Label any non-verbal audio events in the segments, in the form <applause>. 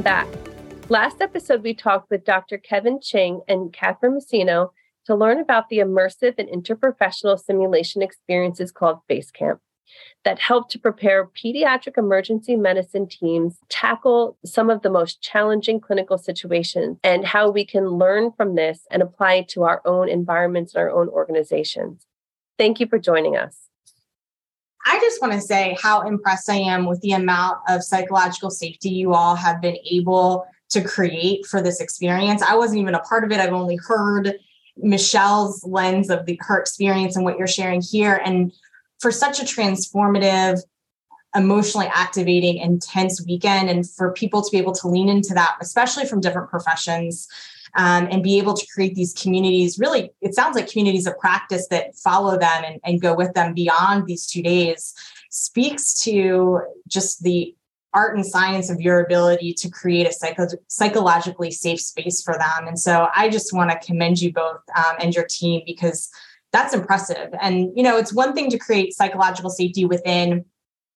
welcome back. Last episode, we talked with Dr. Kevin Ching and Catherine Messino to learn about the immersive and interprofessional simulation experiences called Basecamp that help to prepare pediatric emergency medicine teams tackle some of the most challenging clinical situations and how we can learn from this and apply it to our own environments and our own organizations. Thank you for joining us. I just want to say how impressed I am with the amount of psychological safety you all have been able to create for this experience. I wasn't even a part of it. I've only heard Michelle's lens of the her experience and what you're sharing here. And for such a transformative, emotionally activating, intense weekend, and for people to be able to lean into that, especially from different professions, um, and be able to create these communities. Really it sounds like communities of practice that follow them and, and go with them beyond these two days speaks to just the art and science of your ability to create a psycho- psychologically safe space for them. And so i just want to commend you both um, and your team because that's impressive. And you know it's one thing to create psychological safety within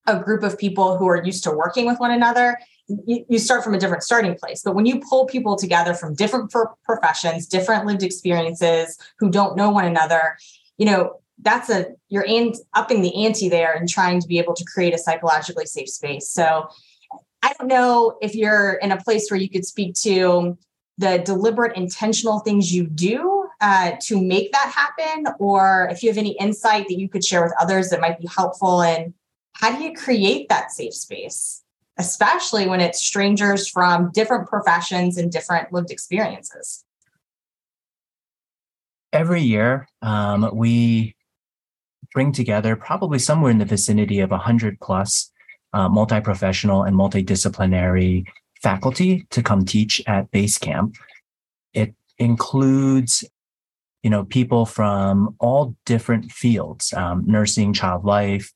a group of people who are used to working with one another you, you start from a different starting place. But when you pull people together from different professions, different lived experiences who don't know one another, you know, that's a you're in, upping the ante there and trying to be able to create a psychologically safe space. So I don't know if you're in a place where you could speak to the deliberate, intentional things you do uh, to make that happen, or if you have any insight that you could share with others that might be helpful. And how do you create that safe space? Especially when it's strangers from different professions and different lived experiences. Every year, um, we bring together probably somewhere in the vicinity of 100 plus uh, multi professional and multidisciplinary faculty to come teach at Basecamp. It includes you know people from all different fields um, nursing child life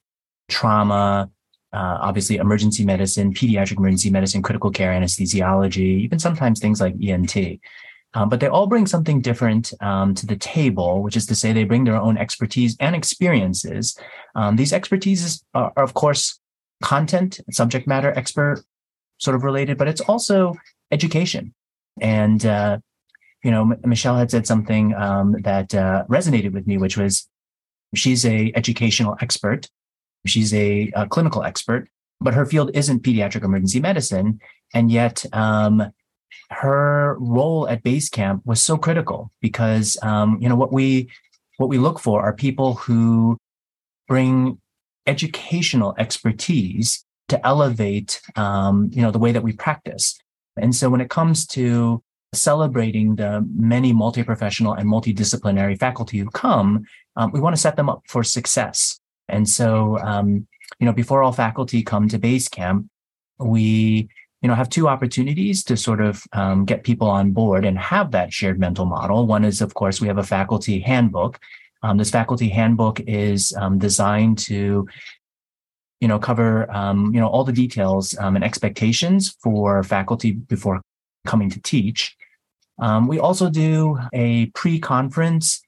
trauma uh, obviously emergency medicine, pediatric emergency medicine, critical care, anesthesiology, even sometimes things like ENT. Um, but they all bring something different um, to the table, which is to say they bring their own expertise and experiences. Um, these expertises are, are, of course, content, subject matter expert sort of related, but it's also education. And, uh, you know, M- Michelle had said something um, that uh, resonated with me, which was she's a educational expert She's a, a clinical expert, but her field isn't pediatric emergency medicine. And yet, um, her role at Basecamp was so critical because, um, you know, what we what we look for are people who bring educational expertise to elevate, um, you know, the way that we practice. And so, when it comes to celebrating the many multi-professional and multidisciplinary faculty who come, um, we want to set them up for success. And so, um, you know, before all faculty come to Basecamp, we, you know, have two opportunities to sort of um, get people on board and have that shared mental model. One is, of course, we have a faculty handbook. Um, this faculty handbook is um, designed to, you know, cover, um, you know, all the details um, and expectations for faculty before coming to teach. we also do a pre-conference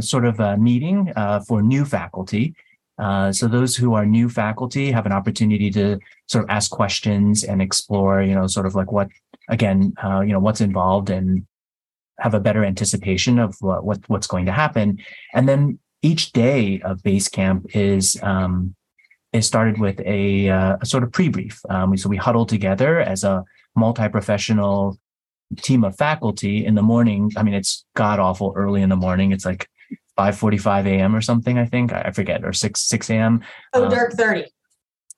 sort of a meeting uh, for new faculty. Uh, so those who are new faculty have an opportunity to sort of ask questions and explore, you know, sort of like what, again, uh, you know, what's involved and have a better anticipation of what, what what's going to happen. And then each day of base camp is um, is started with a, uh, a sort of pre-brief. Um, so we huddle together as a multi-professional team of faculty in the morning. I mean, it's god awful early in the morning. It's like 5:45 a.m. or something. I think I forget or six six a.m. Oh, um, dark thirty. <laughs>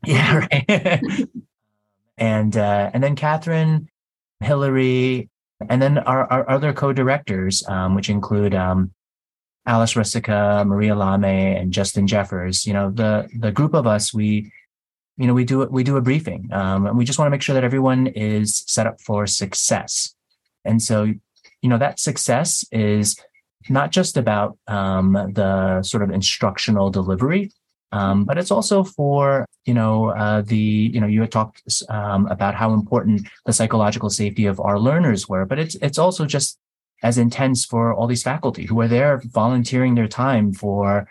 Yeah, right. <laughs> and uh, and then Catherine, Hillary, and then our, our other co-directors, um, which include um, Alice Russica, Maria Lame, and Justin Jeffers. You know, the the group of us, we, you know, we do we do a briefing, um, and we just want to make sure that everyone is set up for success. And so, you know, that success is not just about um, the sort of instructional delivery, um, but it's also for you know uh, the you know you had talked um, about how important the psychological safety of our learners were, but it's it's also just as intense for all these faculty who are there volunteering their time for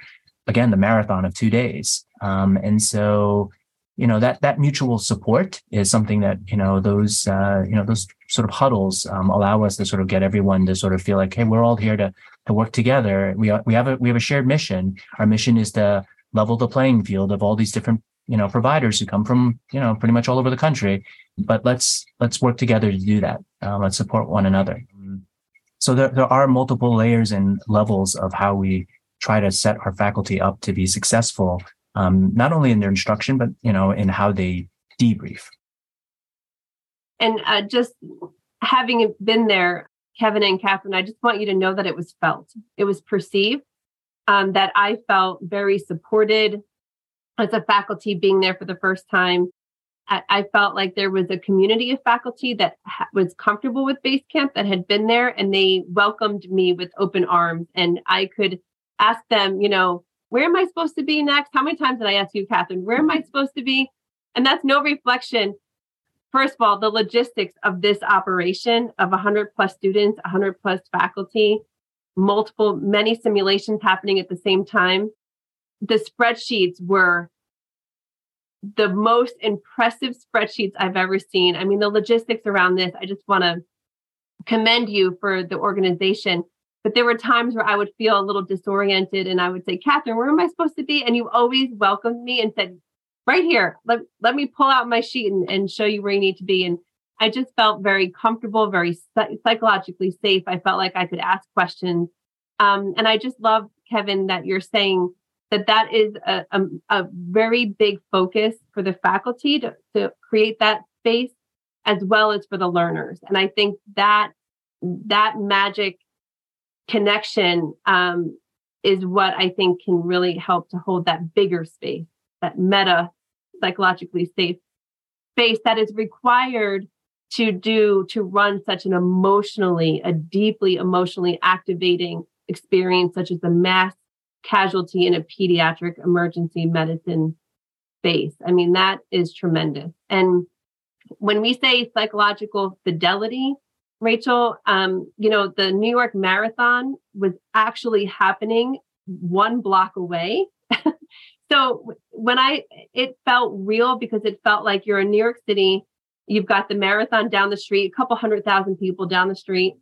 again the marathon of two days, um, and so you know that that mutual support is something that you know those uh, you know those sort of huddles um, allow us to sort of get everyone to sort of feel like hey we're all here to to work together. We we have a we have a shared mission. Our mission is to level the playing field of all these different you know providers who come from you know pretty much all over the country. But let's let's work together to do that uh, let's support one another. So there, there are multiple layers and levels of how we try to set our faculty up to be successful um, not only in their instruction, but you know, in how they debrief. And uh, just having been there, Kevin and Catherine, I just want you to know that it was felt, it was perceived, um, that I felt very supported as a faculty being there for the first time. I, felt like there was a community of faculty that ha- was comfortable with Basecamp that had been there and they welcomed me with open arms. And I could ask them, you know, where am I supposed to be next? How many times did I ask you, Catherine, where am I supposed to be? And that's no reflection. First of all, the logistics of this operation of 100 plus students, 100 plus faculty, multiple, many simulations happening at the same time. The spreadsheets were the most impressive spreadsheets I've ever seen. I mean, the logistics around this, I just want to commend you for the organization but there were times where I would feel a little disoriented and I would say, Catherine, where am I supposed to be? And you always welcomed me and said, right here, let, let me pull out my sheet and, and show you where you need to be. And I just felt very comfortable, very psychologically safe. I felt like I could ask questions. Um, and I just love, Kevin, that you're saying that that is a, a, a very big focus for the faculty to, to create that space as well as for the learners. And I think that that magic connection um, is what I think can really help to hold that bigger space, that meta psychologically safe space that is required to do to run such an emotionally, a deeply emotionally activating experience, such as the mass casualty in a pediatric emergency medicine space. I mean, that is tremendous. And when we say psychological fidelity, Rachel, um, you know, the New York Marathon was actually happening one block away. So when I, it felt real because it felt like you're in New York City, you've got the marathon down the street, a couple hundred thousand people down the street.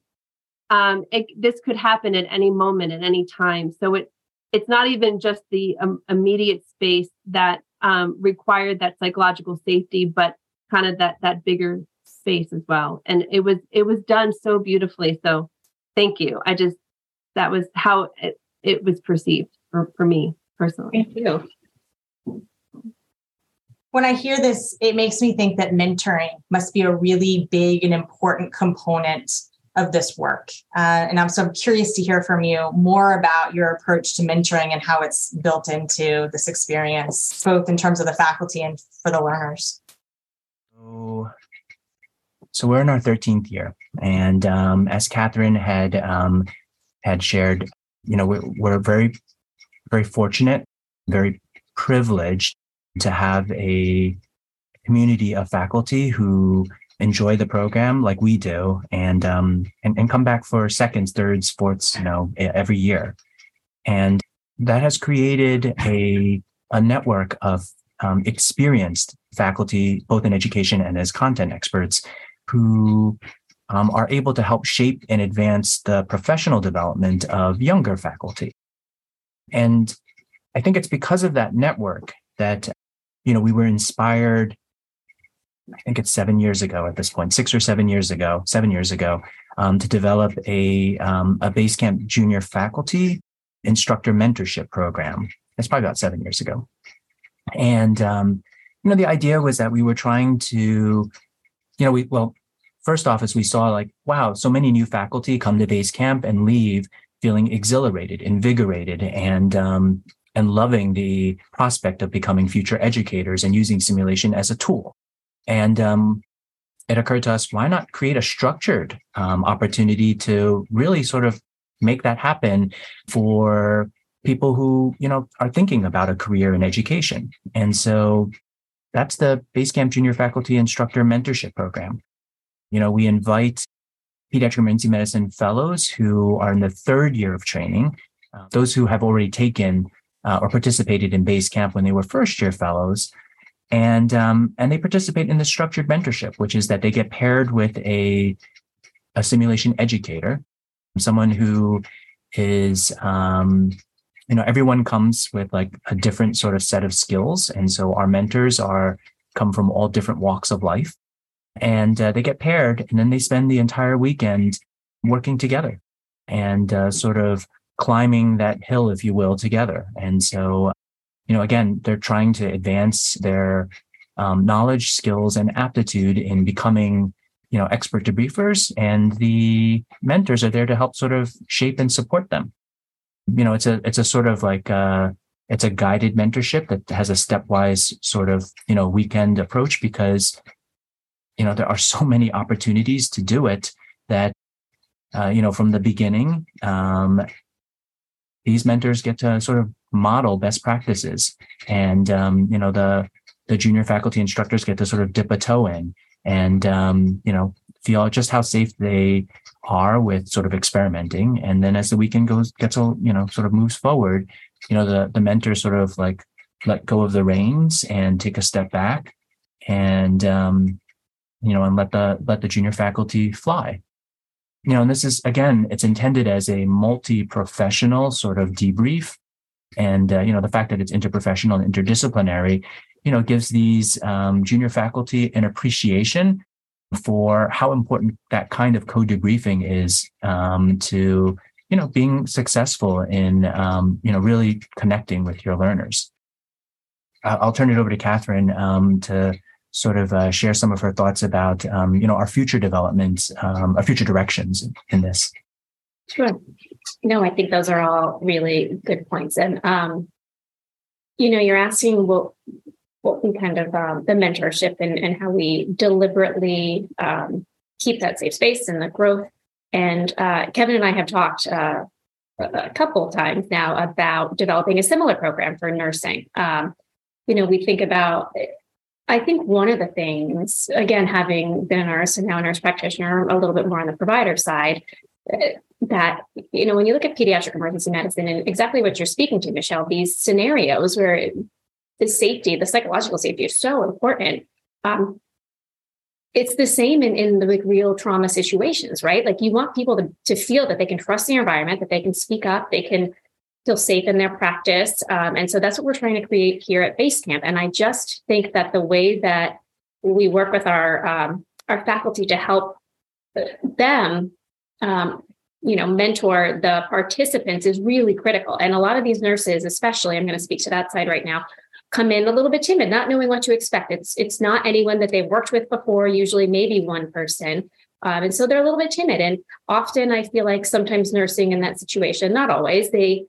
Um, it, this could happen at any moment, at any time. So it, it's not even just the um, immediate space that um, required that psychological safety, but kind of that that bigger space as well. And it was it was done so beautifully. So thank you. I just that was how it, it was perceived for, for me personally. Thank you. When I hear this, it makes me think that mentoring must be a really big and important component of this work. Uh, and I'm so I'm curious to hear from you more about your approach to mentoring and how it's built into this experience, both in terms of the faculty and for the learners. So so we're in our 13th year, and um, as Catherine had um, had shared, you know, we're, we're very, very fortunate, very privileged to have a community of faculty who enjoy the program like we do, and um, and, and come back for seconds, thirds, fourths, you know, every year, and that has created a a network of um, experienced faculty, both in education and as content experts, who um, are able to help shape and advance the professional development of younger faculty. And I think it's because of that network that, you know, we were inspired. I think it's seven years ago at this point, six or seven years ago, seven years ago, um, to develop a um, a Basecamp junior faculty instructor mentorship program. That's probably about seven years ago, and um, you know the idea was that we were trying to you know, we, well, first off, as we saw like, wow, so many new faculty come to Basecamp and leave feeling exhilarated, invigorated, and, um, and loving the prospect of becoming future educators and using simulation as a tool. And, um, it occurred to us, why not create a structured um, opportunity to really sort of make that happen for people who, you know, are thinking about a career in education. And so that's the Basecamp Junior Faculty Instructor Mentorship Program. You know, we invite pediatric emergency medicine fellows who are in the third year of training, uh, those who have already taken uh, or participated in base camp when they were first year fellows, and um, and they participate in the structured mentorship, which is that they get paired with a a simulation educator, someone who is um, you know everyone comes with like a different sort of set of skills, and so our mentors are come from all different walks of life, and uh, they get paired, and then they spend the entire weekend working together and uh, sort of climbing that hill, if you will, together. And so, you know, again, they're trying to advance their um, knowledge, skills, and aptitude in becoming you know expert debriefers and the mentors are there to help sort of shape and support them you know it's a it's a sort of like uh it's a guided mentorship that has a stepwise sort of you know weekend approach because you know there are so many opportunities to do it that uh, you know from the beginning um, these mentors get to sort of model best practices. And um, you know the the junior faculty instructors get to sort of dip a toe in and um, you know feel just how safe they are with sort of experimenting. And then as the weekend goes gets all you know sort of moves forward you know the the mentor sort of like let go of the reins and take a step back. And um, you know and let the let the junior faculty fly you know and this is again it's intended as a multi-professional sort of debrief and uh, you know the fact that it's interprofessional and interdisciplinary you know, gives these um, junior faculty an appreciation for how important that kind of co-debriefing is um, to, you know, being successful in, um, you know, really connecting with your learners. I'll turn it over to Catherine um, to sort of uh, share some of her thoughts about, um, you know, our future developments, um, our future directions in this. Sure. No, I think those are all really good points. And, um, you know, you're asking, what what we kind of um, the mentorship and, and how we deliberately um, keep that safe space and the growth. And uh, Kevin and I have talked uh, a couple times now about developing a similar program for nursing. Um, you know, we think about, I think one of the things, again, having been a nurse and now a nurse practitioner, a little bit more on the provider side, uh, that you know when you look at pediatric emergency medicine and exactly what you're speaking to michelle these scenarios where the safety, the psychological safety is so important. Um, it's the same in, in the like real trauma situations, right? Like you want people to, to feel that they can trust the environment, that they can speak up, they can feel safe in their practice. Um, and so that's what we're trying to create here at Basecamp. And I just think that the way that we work with our um, our faculty to help them um, you know mentor the participants is really critical and a lot of these nurses especially i'm going to speak to that side right now come in a little bit timid, not knowing what to expect. It's it's not anyone that they've worked with before. Usually, maybe one person, um, and so they're a little bit timid. And often, I feel like sometimes nursing in that situation, not always, they,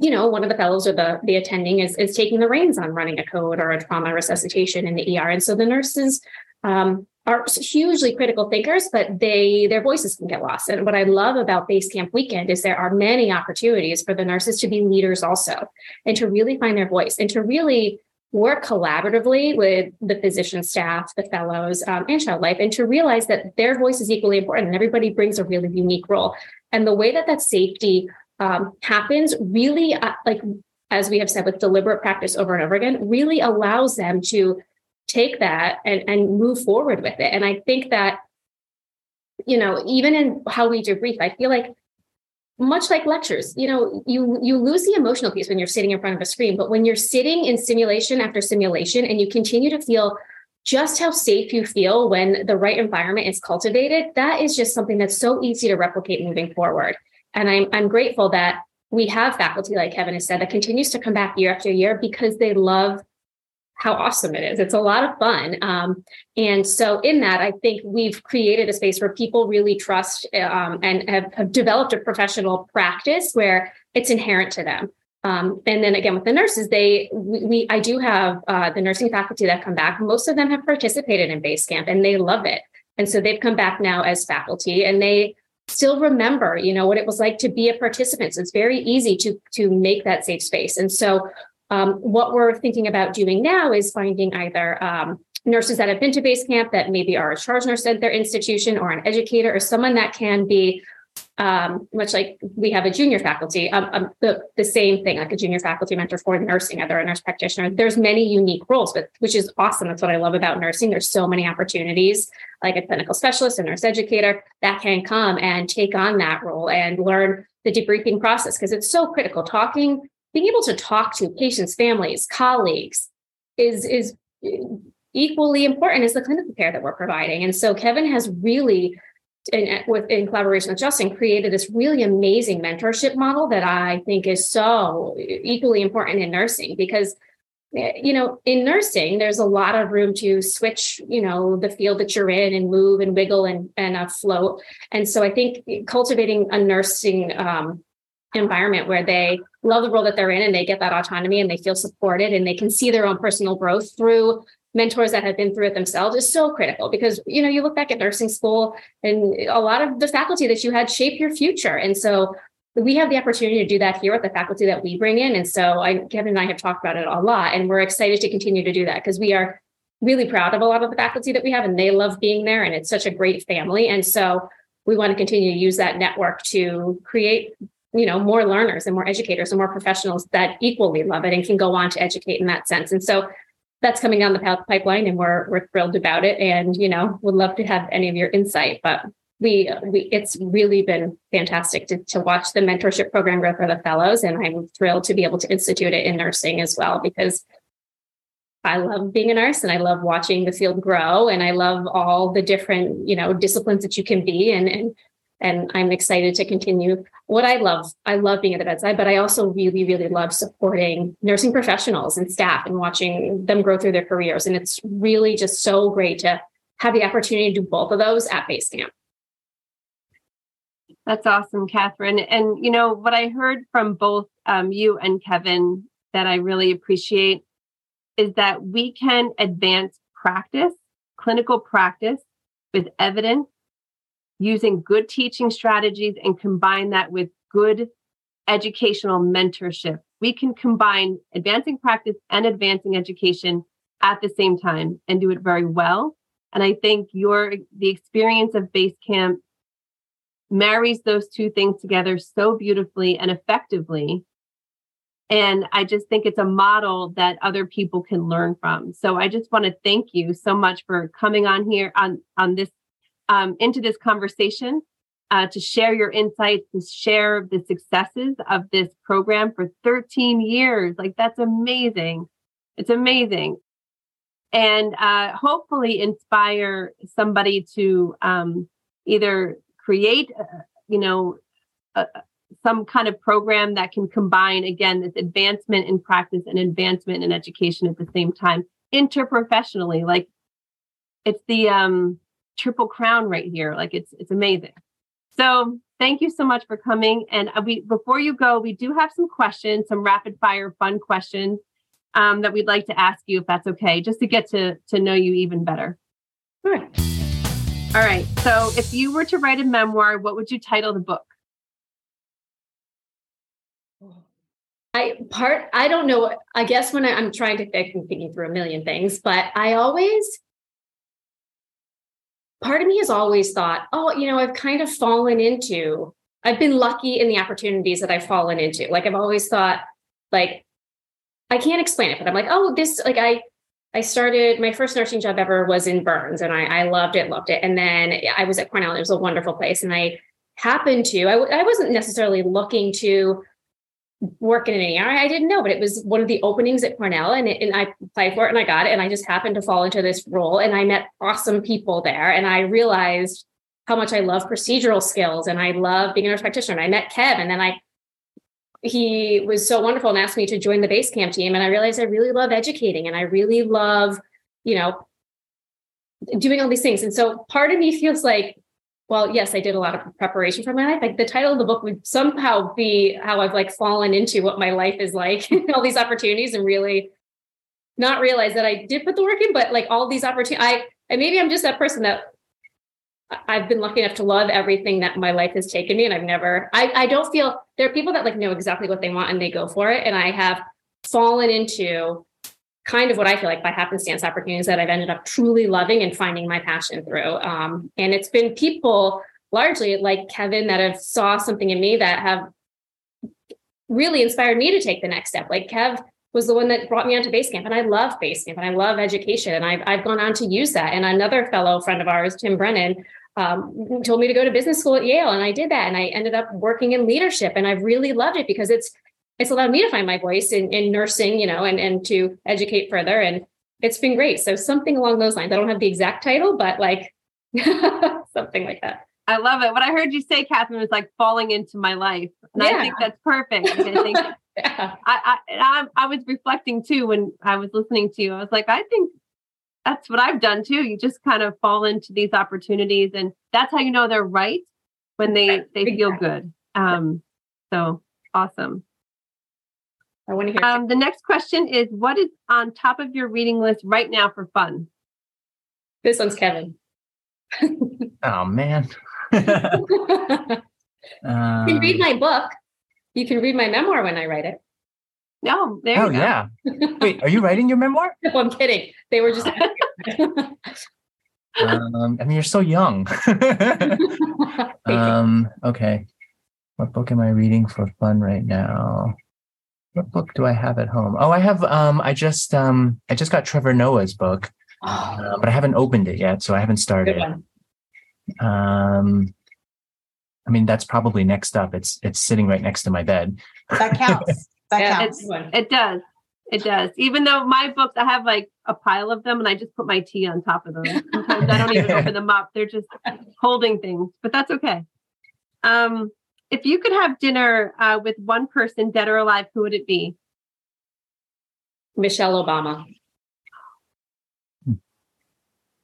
you know, one of the fellows or the the attending is is taking the reins on running a code or a trauma resuscitation in the ER, and so the nurses um, are hugely critical thinkers, but they their voices can get lost. And what I love about Basecamp Weekend is there are many opportunities for the nurses to be leaders also, and to really find their voice and to really work collaboratively with the physician staff, the fellows, um, and child life, and to realize that their voice is equally important, and everybody brings a really unique role. And the way that that safety um, happens really, uh, like as we have said, with deliberate practice over and over again, really allows them to take that and, and move forward with it. And I think that, you know, even in how we debrief, I feel like much like lectures, you know, you you lose the emotional piece when you're sitting in front of a screen, but when you're sitting in simulation after simulation and you continue to feel just how safe you feel when the right environment is cultivated, that is just something that's so easy to replicate moving forward. And I'm I'm grateful that we have faculty like Kevin has said that continues to come back year after year because they love how awesome it is. It's a lot of fun. Um, and so, in that, I think we've created a space where people really trust um, and have, have, developed a professional practice where it's inherent to them. Um, and then again, with the nurses, they we, we I do have uh, the nursing faculty that come back. Most of them have participated in Basecamp and they love it. And so they've come back now as faculty and they still remember, you know, what it was like to be a participant. So it's very easy to to make that safe space. And so um, what we're thinking about doing now is finding either um, nurses that have been to base camp that maybe are a charge nurse at their institution or an educator or someone that can be um, much like we have a junior faculty, um, um, the, the same thing, like a junior faculty mentor for nursing, either a nurse practitioner. There's many unique roles, but which is awesome. That's what I love about nursing. There's so many opportunities, like a clinical specialist, a nurse educator that can come and take on that role and learn the debriefing process because it's so critical. Talking, being able to talk to patients, families, colleagues is is equally important as the clinical care that we're providing. And so Kevin has really in, with, in collaboration with Justin, created this really amazing mentorship model that I think is so equally important in nursing because eh, you know in nursing there's a lot of room to switch you know the field that you're in and move and wiggle and and uh, float. And so i think cultivating a nursing um, environment where they love the role that they're in and they get that autonomy and they feel supported and they can see their own personal growth through mentors that have been through it themselves is so critical because you know you look back at nursing school and a lot of the faculty that you had shape your future. And so we have the opportunity to do that here with the faculty that we bring in. And so I, kevin and i have talked about it a lot and we're excited to continue to do that because we are really proud of a lot of the faculty that we have and they love being there and it's such a great family. And so we want to continue to use that network to create you know more learners and more educators and more professionals that equally love it and can go on to educate in that sense. And so that's coming down the path pipeline and we're we're thrilled about it and you know would love to have any of your insight but we we it's really been fantastic to, to watch the mentorship program grow for the fellows and i'm thrilled to be able to institute it in nursing as well because i love being a nurse and i love watching the field grow and i love all the different you know disciplines that you can be and and and I'm excited to continue what I love. I love being at the bedside, but I also really, really love supporting nursing professionals and staff and watching them grow through their careers. And it's really just so great to have the opportunity to do both of those at Basecamp. That's awesome, Catherine. And you know what I heard from both um, you and Kevin that I really appreciate is that we can advance practice, clinical practice, with evidence using good teaching strategies and combine that with good educational mentorship. We can combine advancing practice and advancing education at the same time and do it very well. And I think your the experience of Basecamp marries those two things together so beautifully and effectively. And I just think it's a model that other people can learn from. So I just want to thank you so much for coming on here on on this um, into this conversation uh, to share your insights, to share the successes of this program for 13 years. Like, that's amazing. It's amazing. And uh, hopefully inspire somebody to um, either create, uh, you know, some kind of program that can combine, again, this advancement in practice and advancement in education at the same time, interprofessionally. Like, it's the, um, triple crown right here. Like it's it's amazing. So thank you so much for coming. And uh, we before you go, we do have some questions, some rapid fire fun questions um, that we'd like to ask you, if that's okay, just to get to to know you even better. All right. All right. So if you were to write a memoir, what would you title the book? I part I don't know. I guess when I, am trying to think, I'm thinking through a million things, but I always part of me has always thought, oh, you know, I've kind of fallen into, I've been lucky in the opportunities that I've fallen into. Like I've always thought, like, I can't explain it, but I'm like, oh, this, like, I, I started my first nursing job ever was in Burns and I, I loved it, loved it. And then I was at Cornell. It was a wonderful place. And I happened to, I, I wasn't necessarily looking to work in an ER. I didn't know, but it was one of the openings at Cornell and, it, and I applied for it and I got it. And I just happened to fall into this role and I met awesome people there. And I realized how much I love procedural skills and I love being a nurse practitioner. And I met Kev and then I, he was so wonderful and asked me to join the base camp team. And I realized I really love educating and I really love, you know, doing all these things. And so part of me feels like well, yes, I did a lot of preparation for my life. Like the title of the book would somehow be how I've like fallen into what my life is like, <laughs> all these opportunities, and really not realize that I did put the work in, but like all these opportunities, I and maybe I'm just that person that I've been lucky enough to love everything that my life has taken me, and I've never, I, I don't feel there are people that like know exactly what they want and they go for it, and I have fallen into kind of what I feel like by happenstance opportunities that I've ended up truly loving and finding my passion through. Um, and it's been people largely like Kevin that have saw something in me that have really inspired me to take the next step. Like Kev was the one that brought me onto Basecamp, and I love Basecamp, and I love education, and I've I've gone on to use that. And another fellow friend of ours, Tim Brennan, um, told me to go to business school at Yale, and I did that, and I ended up working in leadership, and I've really loved it because it's it's allowed me to find my voice in, in nursing, you know, and and to educate further, and it's been great. So something along those lines. I don't have the exact title, but like <laughs> something like that. I love it. What I heard you say, Catherine, was like falling into my life, and yeah. I think that's perfect. <laughs> I think yeah. I, I I was reflecting too when I was listening to you. I was like, I think that's what I've done too. You just kind of fall into these opportunities, and that's how you know they're right when they they feel good. Um, so awesome. I want to hear. Um, the next question is, what is on top of your reading list right now for fun? This one's Kevin. <laughs> oh man. <laughs> you can read my book. You can read my memoir when I write it. No, there you go. oh, yeah. <laughs> Wait, are you writing your memoir? no, I'm kidding. They were just. um, I mean, you're so young. um, okay. What book am I reading for fun right now? What book do I have at home? Oh, I have. Um, I just um, I just got Trevor Noah's book, oh. uh, but I haven't opened it yet, so I haven't started. Um, I mean, that's probably next up. It's it's sitting right next to my bed. That counts. <laughs> That yeah, counts. It does. It does. Even though my books, I have like a pile of them, and I just put my tea on top of them. <laughs> Sometimes I don't even open them up. They're just holding things, but that's okay. Um, if you could have dinner uh, with one person, dead or alive, who would it be? Michelle Obama.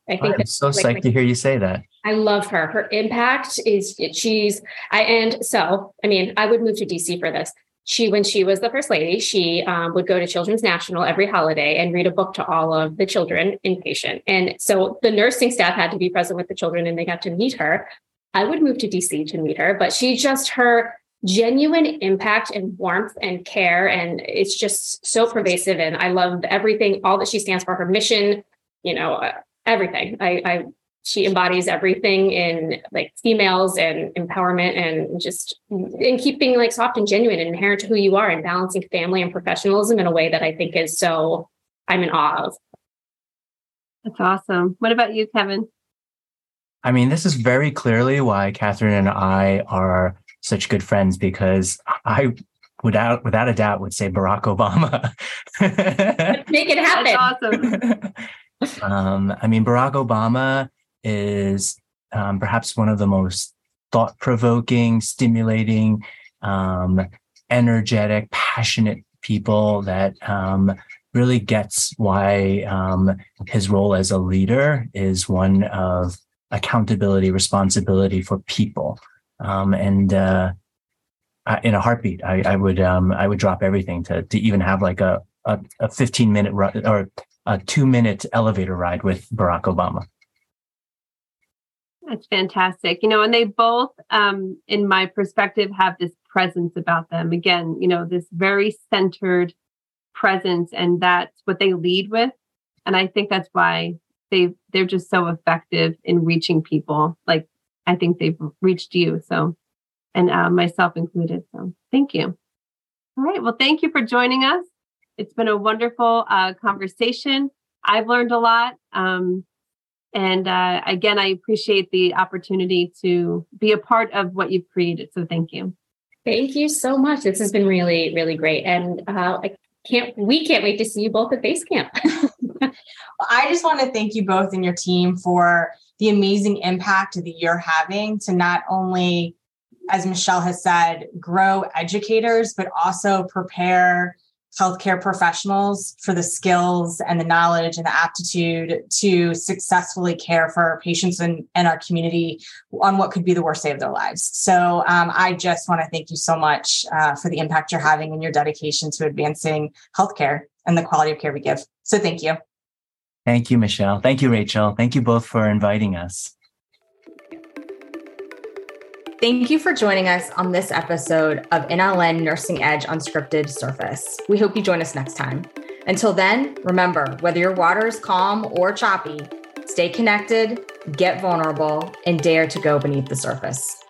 I think I'm so like, psyched to hear you say that. I love her. Her impact is she's I and so I mean I would move to DC for this. She when she was the first lady, she um, would go to Children's National every holiday and read a book to all of the children inpatient. And so the nursing staff had to be present with the children and they got to meet her. I would move to DC to meet her, but she just her genuine impact and warmth and care and it's just so pervasive and I love everything all that she stands for her mission, you know, uh, everything. I, I she embodies everything in like females and empowerment and just in keeping like soft and genuine and inherent to who you are and balancing family and professionalism in a way that I think is so I'm in awe of. That's awesome. What about you, Kevin? I mean, this is very clearly why Catherine and I are such good friends because I without without a doubt would say Barack Obama. <laughs> Make it happen. That's awesome. <laughs> um, I mean, Barack Obama is um, perhaps one of the most thought provoking, stimulating, um, energetic, passionate people that um, really gets why um, his role as a leader is one of accountability, responsibility for people. Um, and uh, in a heartbeat, I, I would um, I would drop everything to to even have like a a, a 15 minute ru- or a two minute elevator ride with Barack Obama. That's fantastic. You know, and they both, um, in my perspective, have this presence about them. Again, you know, this very centered presence, and that's what they lead with. And I think that's why they they're just so effective in reaching people. Like I think they've reached you. So, and uh, myself included. So, thank you. All right. Well, thank you for joining us. It's been a wonderful uh, conversation. I've learned a lot. Um, and uh, again, I appreciate the opportunity to be a part of what you've created. So thank you. Thank you so much. This has been really, really great. And uh, I can't, we can't wait to see you both at Basecamp. <laughs> I just want to thank you both and your team for the amazing impact that you're having to not only, as Michelle has said, grow educators, but also prepare healthcare professionals for the skills and the knowledge and the aptitude to successfully care for our patients and, and our community on what could be the worst day of their lives. So um, I just want to thank you so much uh, for the impact you're having and your dedication to advancing healthcare and the quality of care we give. So thank you. Thank you, Michelle. Thank you, Rachel. Thank you both for inviting us. Thank you for joining us on this episode of NLN Nursing Edge Unscripted Surface. We hope you join us next time. Until then, remember whether your water is calm or choppy, stay connected, get vulnerable, and dare to go beneath the surface.